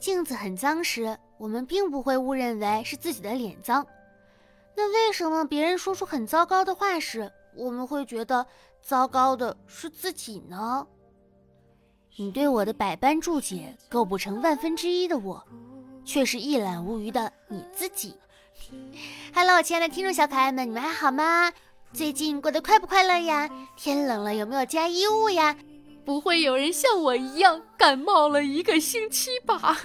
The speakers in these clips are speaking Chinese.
镜子很脏时，我们并不会误认为是自己的脸脏。那为什么别人说出很糟糕的话时，我们会觉得糟糕的是自己呢？你对我的百般注解构不成万分之一的我，却是一览无余的你自己。Hello，亲爱的听众小可爱们，你们还好吗？最近过得快不快乐呀？天冷了有没有加衣物呀？不会有人像我一样感冒了一个星期吧？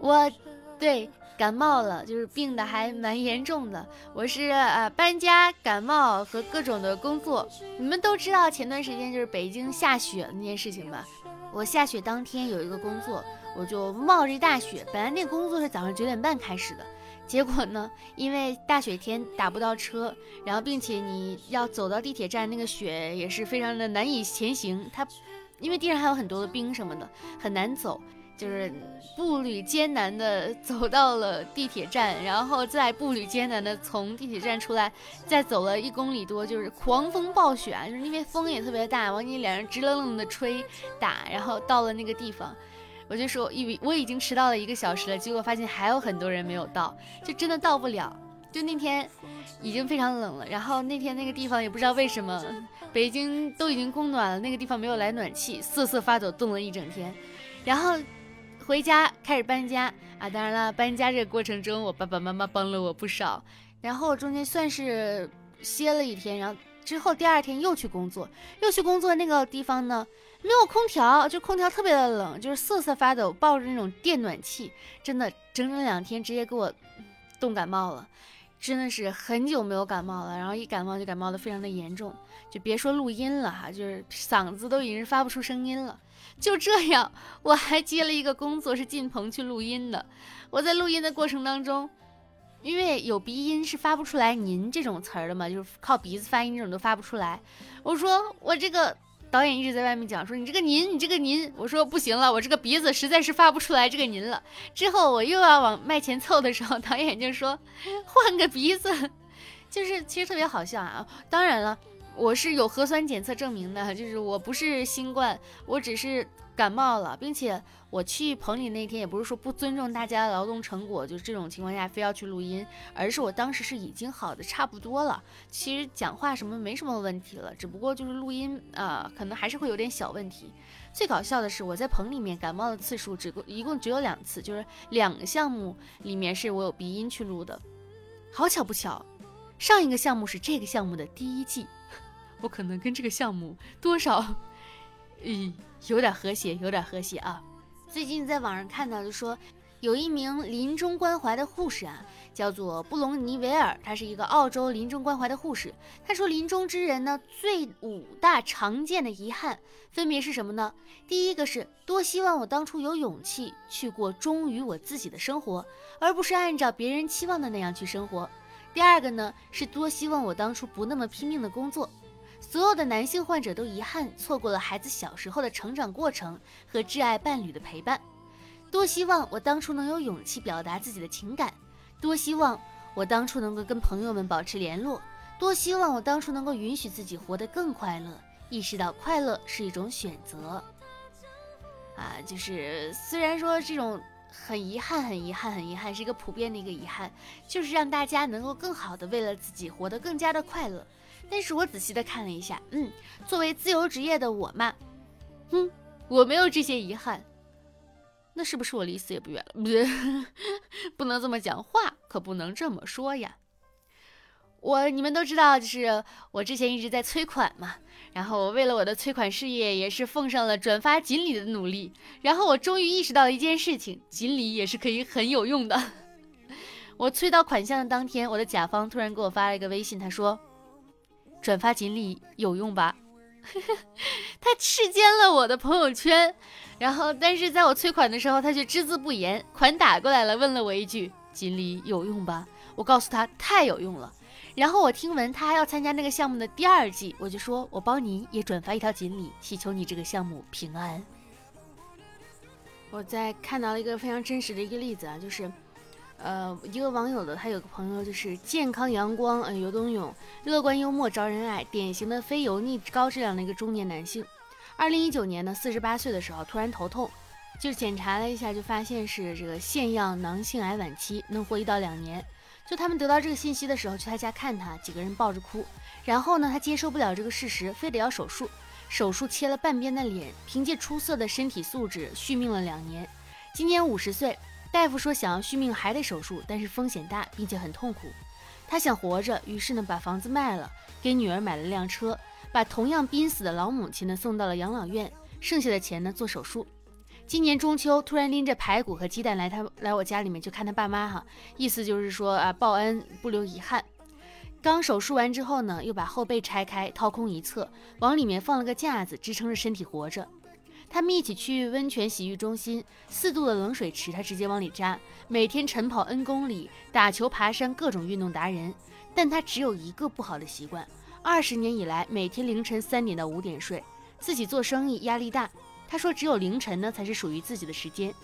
我，对。感冒了，就是病的还蛮严重的。我是呃搬家、感冒和各种的工作。你们都知道前段时间就是北京下雪那件事情吧？我下雪当天有一个工作，我就冒着大雪。本来那个工作是早上九点半开始的，结果呢，因为大雪天打不到车，然后并且你要走到地铁站，那个雪也是非常的难以前行。它因为地上还有很多的冰什么的，很难走。就是步履艰难的走到了地铁站，然后再步履艰难的从地铁站出来，再走了一公里多，就是狂风暴雪啊，就是因为风也特别大，往你脸上直愣愣的吹打，然后到了那个地方，我就说，以为我已经迟到了一个小时了，结果发现还有很多人没有到，就真的到不了。就那天已经非常冷了，然后那天那个地方也不知道为什么，北京都已经供暖了，那个地方没有来暖气，瑟瑟发抖，冻了一整天，然后。回家开始搬家啊！当然了，搬家这个过程中，我爸爸妈妈帮了我不少。然后中间算是歇了一天，然后之后第二天又去工作，又去工作那个地方呢，没有空调，就空调特别的冷，就是瑟瑟发抖，抱着那种电暖气，真的整整两天直接给我冻感冒了，真的是很久没有感冒了。然后一感冒就感冒的非常的严重，就别说录音了哈，就是嗓子都已经发不出声音了。就这样，我还接了一个工作，是进棚去录音的。我在录音的过程当中，因为有鼻音是发不出来“您”这种词儿的嘛，就是靠鼻子发音这种都发不出来。我说我这个导演一直在外面讲说你这个“您”，你这个“您”，我说不行了，我这个鼻子实在是发不出来这个“您”了。之后我又要往麦前凑的时候，导演就说换个鼻子，就是其实特别好笑啊。当然了。我是有核酸检测证明的，就是我不是新冠，我只是感冒了，并且我去棚里那天也不是说不尊重大家的劳动成果，就是这种情况下非要去录音，而是我当时是已经好的差不多了，其实讲话什么没什么问题了，只不过就是录音啊，可能还是会有点小问题。最搞笑的是我在棚里面感冒的次数只一共只有两次，就是两个项目里面是我有鼻音去录的，好巧不巧，上一个项目是这个项目的第一季。我可能跟这个项目多少，嗯，有点和谐，有点和谐啊。最近在网上看到，就说有一名临终关怀的护士啊，叫做布隆尼维尔，他是一个澳洲临终关怀的护士。他说，临终之人呢，最五大常见的遗憾分别是什么呢？第一个是多希望我当初有勇气去过忠于我自己的生活，而不是按照别人期望的那样去生活。第二个呢，是多希望我当初不那么拼命的工作。所有的男性患者都遗憾错过了孩子小时候的成长过程和挚爱伴侣的陪伴，多希望我当初能有勇气表达自己的情感，多希望我当初能够跟朋友们保持联络，多希望我当初能够允许自己活得更快乐，意识到快乐是一种选择。啊，就是虽然说这种很遗憾、很遗憾、很遗憾是一个普遍的一个遗憾，就是让大家能够更好的为了自己活得更加的快乐。但是我仔细的看了一下，嗯，作为自由职业的我嘛，哼，我没有这些遗憾，那是不是我离死也不远了？不，不能这么讲话，可不能这么说呀。我你们都知道，就是我之前一直在催款嘛，然后我为了我的催款事业，也是奉上了转发锦鲤的努力，然后我终于意识到了一件事情，锦鲤也是可以很有用的。我催到款项的当天，我的甲方突然给我发了一个微信，他说。转发锦鲤有用吧？他视奸了我的朋友圈，然后但是在我催款的时候，他却只字不言。款打过来了，问了我一句：“锦鲤有用吧？”我告诉他太有用了。然后我听闻他还要参加那个项目的第二季，我就说：“我帮你也转发一条锦鲤，祈求你这个项目平安。”我在看到了一个非常真实的一个例子啊，就是。呃，一个网友的，他有个朋友就是健康阳光，呃，游冬泳，乐观幽默，招人爱，典型的非油腻高质量的一个中年男性。二零一九年呢，四十八岁的时候突然头痛，就检查了一下，就发现是这个腺样囊性癌晚期，能活一到两年。就他们得到这个信息的时候，去他家看他，几个人抱着哭。然后呢，他接受不了这个事实，非得要手术。手术切了半边的脸，凭借出色的身体素质续命了两年。今年五十岁，大夫说想要续命还得手术，但是风险大，并且很痛苦。他想活着，于是呢把房子卖了，给女儿买了辆车，把同样濒死的老母亲呢送到了养老院，剩下的钱呢做手术。今年中秋突然拎着排骨和鸡蛋来他来我家里面就看他爸妈哈，意思就是说啊报恩不留遗憾。刚手术完之后呢，又把后背拆开，掏空一侧，往里面放了个架子，支撑着身体活着。他们一起去温泉洗浴中心，四度的冷水池，他直接往里扎。每天晨跑 N 公里，打球、爬山，各种运动达人。但他只有一个不好的习惯，二十年以来，每天凌晨三点到五点睡。自己做生意压力大，他说只有凌晨呢才是属于自己的时间。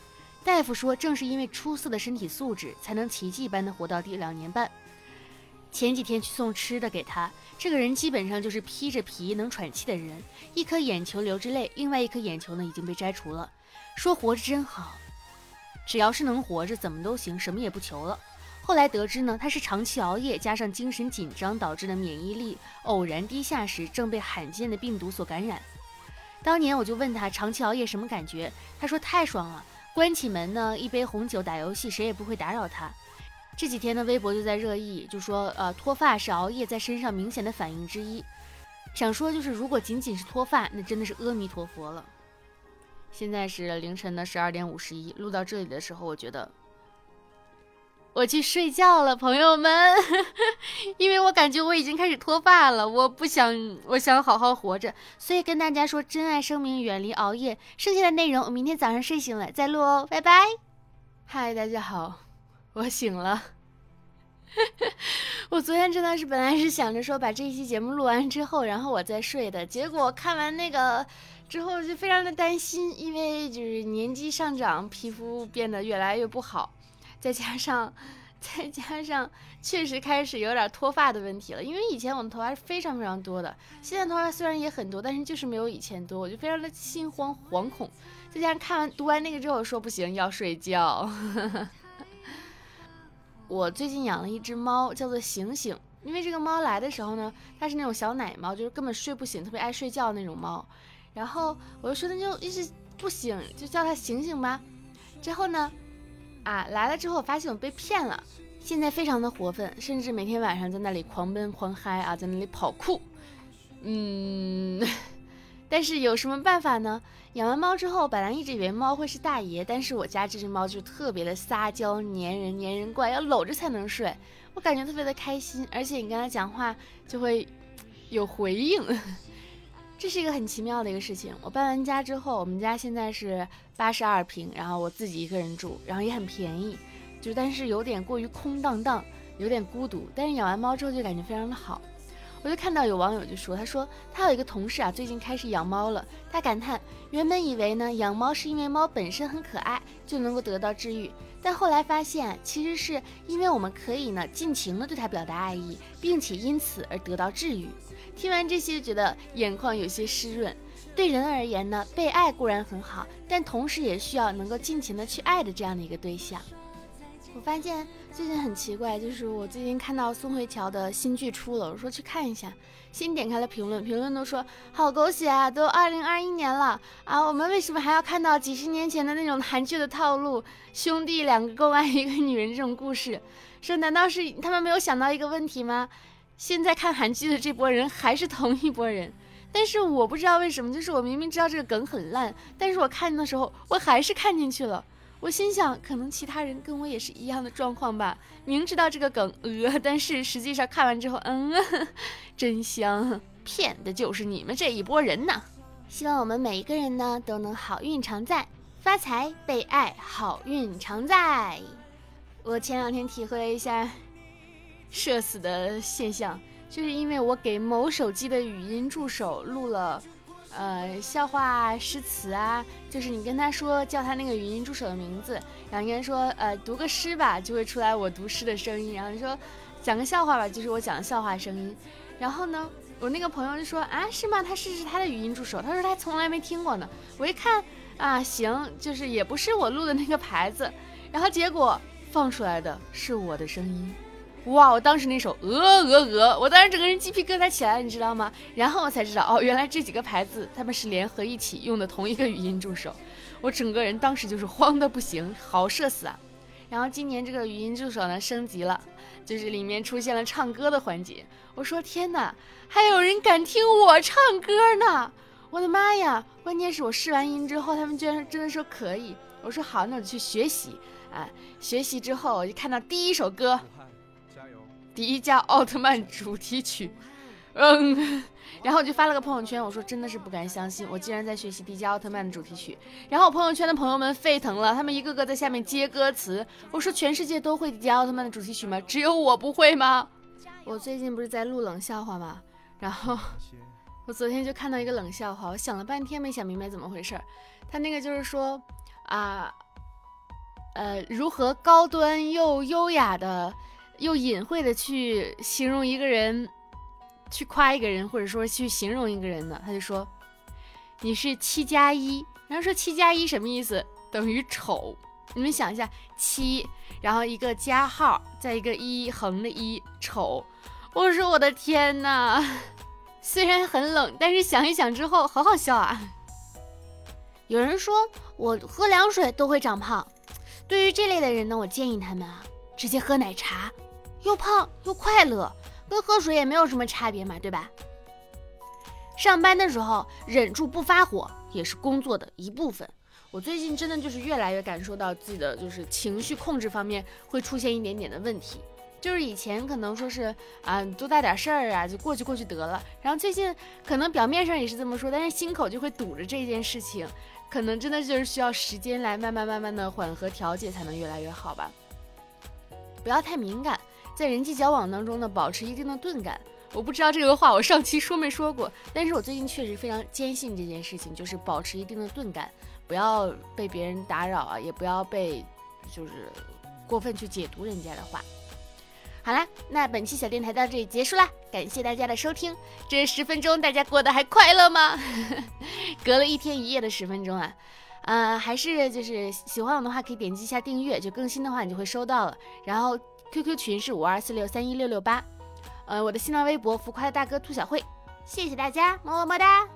大夫说，正是因为出色的身体素质，才能奇迹般的活到第两年半。前几天去送吃的给他，这个人基本上就是披着皮能喘气的人，一颗眼球流着泪，另外一颗眼球呢已经被摘除了。说活着真好，只要是能活着，怎么都行，什么也不求了。后来得知呢，他是长期熬夜加上精神紧张导致的免疫力偶然低下时，正被罕见的病毒所感染。当年我就问他长期熬夜什么感觉，他说太爽了，关起门呢，一杯红酒打游戏，谁也不会打扰他。这几天的微博就在热议，就说呃脱发是熬夜在身上明显的反应之一。想说就是如果仅仅是脱发，那真的是阿弥陀佛了。现在是凌晨的十二点五十一，录到这里的时候，我觉得我去睡觉了，朋友们，因为我感觉我已经开始脱发了，我不想，我想好好活着，所以跟大家说，珍爱生命，远离熬夜。剩下的内容我明天早上睡醒了再录哦，拜拜。嗨，大家好。我醒了，我昨天真的是本来是想着说把这一期节目录完之后，然后我再睡的。结果看完那个之后就非常的担心，因为就是年纪上涨，皮肤变得越来越不好，再加上再加上确实开始有点脱发的问题了。因为以前我的头发是非常非常多的，现在头发虽然也很多，但是就是没有以前多，我就非常的心慌惶恐。再加上看完读完那个之后说不行要睡觉。我最近养了一只猫，叫做醒醒。因为这个猫来的时候呢，它是那种小奶猫，就是根本睡不醒，特别爱睡觉那种猫。然后我就说那就一直不醒，就叫它醒醒吧。之后呢，啊来了之后，发现我被骗了。现在非常的活泛，甚至每天晚上在那里狂奔狂嗨啊，在那里跑酷。嗯。但是有什么办法呢？养完猫之后，本来一直以为猫会是大爷，但是我家这只猫就特别的撒娇、粘人、粘人怪，要搂着才能睡，我感觉特别的开心。而且你跟它讲话就会有回应，这是一个很奇妙的一个事情。我搬完家之后，我们家现在是八十二平，然后我自己一个人住，然后也很便宜，就但是有点过于空荡荡，有点孤独。但是养完猫之后就感觉非常的好。我就看到有网友就说，他说他有一个同事啊，最近开始养猫了。他感叹，原本以为呢，养猫是因为猫本身很可爱就能够得到治愈，但后来发现，其实是因为我们可以呢尽情的对他表达爱意，并且因此而得到治愈。听完这些，觉得眼眶有些湿润。对人而言呢，被爱固然很好，但同时也需要能够尽情的去爱的这样的一个对象。我发现最近很奇怪，就是我最近看到宋慧乔的新剧出了，我说去看一下，先点开了评论，评论都说好狗血啊，都二零二一年了啊，我们为什么还要看到几十年前的那种韩剧的套路，兄弟两个够爱一个女人这种故事？说难道是他们没有想到一个问题吗？现在看韩剧的这波人还是同一波人，但是我不知道为什么，就是我明明知道这个梗很烂，但是我看的时候我还是看进去了。我心想，可能其他人跟我也是一样的状况吧。明知道这个梗，呃，但是实际上看完之后，嗯，真香，骗的就是你们这一波人呢。希望我们每一个人呢都能好运常在，发财被爱，好运常在。我前两天体会了一下社死的现象，就是因为我给某手机的语音助手录了。呃，笑话、诗词啊，就是你跟他说叫他那个语音助手的名字，然后跟他说呃读个诗吧，就会出来我读诗的声音。然后你说讲个笑话吧，就是我讲的笑话声音。然后呢，我那个朋友就说啊是吗？他试试他的语音助手，他说他从来没听过呢。我一看，啊，行，就是也不是我录的那个牌子，然后结果放出来的是我的声音，哇！我当时那首鹅鹅鹅，我当时整个人鸡皮疙瘩起来了，你知道吗？然后我才知道，哦，原来这几个牌子他们是联合一起用的同一个语音助手，我整个人当时就是慌的不行，好社死啊！然后今年这个语音助手呢升级了，就是里面出现了唱歌的环节，我说天哪，还有人敢听我唱歌呢！我的妈呀！关键是我试完音之后，他们居然真的说可以。我说好，那我就去学习啊。学习之后，我就看到第一首歌，迪迦奥特曼主题曲，嗯。然后我就发了个朋友圈，我说真的是不敢相信，我竟然在学习迪迦奥特曼的主题曲。然后我朋友圈的朋友们沸腾了，他们一个个在下面接歌词。我说全世界都会迪迦奥特曼的主题曲吗？只有我不会吗？我最近不是在录冷笑话吗？然后。我昨天就看到一个冷笑话，我想了半天没想明白怎么回事儿。他那个就是说啊，呃，如何高端又优雅的、又隐晦的去形容一个人，去夸一个人，或者说去形容一个人呢？他就说你是七加一，然后说七加一什么意思？等于丑。你们想一下，七，然后一个加号，再一个一横的一，丑。我说我的天哪！虽然很冷，但是想一想之后，好好笑啊！有人说我喝凉水都会长胖，对于这类的人呢，我建议他们啊，直接喝奶茶，又胖又快乐，跟喝水也没有什么差别嘛，对吧？上班的时候忍住不发火，也是工作的一部分。我最近真的就是越来越感受到自己的就是情绪控制方面会出现一点点的问题。就是以前可能说是啊多大点事儿啊就过去过去得了，然后最近可能表面上也是这么说，但是心口就会堵着这件事情，可能真的就是需要时间来慢慢慢慢的缓和调节才能越来越好吧。不要太敏感，在人际交往当中呢保持一定的钝感。我不知道这个话我上期说没说过，但是我最近确实非常坚信这件事情，就是保持一定的钝感，不要被别人打扰啊，也不要被就是过分去解读人家的话。好啦，那本期小电台到这里结束啦，感谢大家的收听。这十分钟大家过得还快乐吗？隔了一天一夜的十分钟啊，呃，还是就是喜欢我的话可以点击一下订阅，就更新的话你就会收到了。然后 QQ 群是五二四六三一六六八，呃，我的新浪微博浮夸的大哥兔小慧，谢谢大家，么么哒。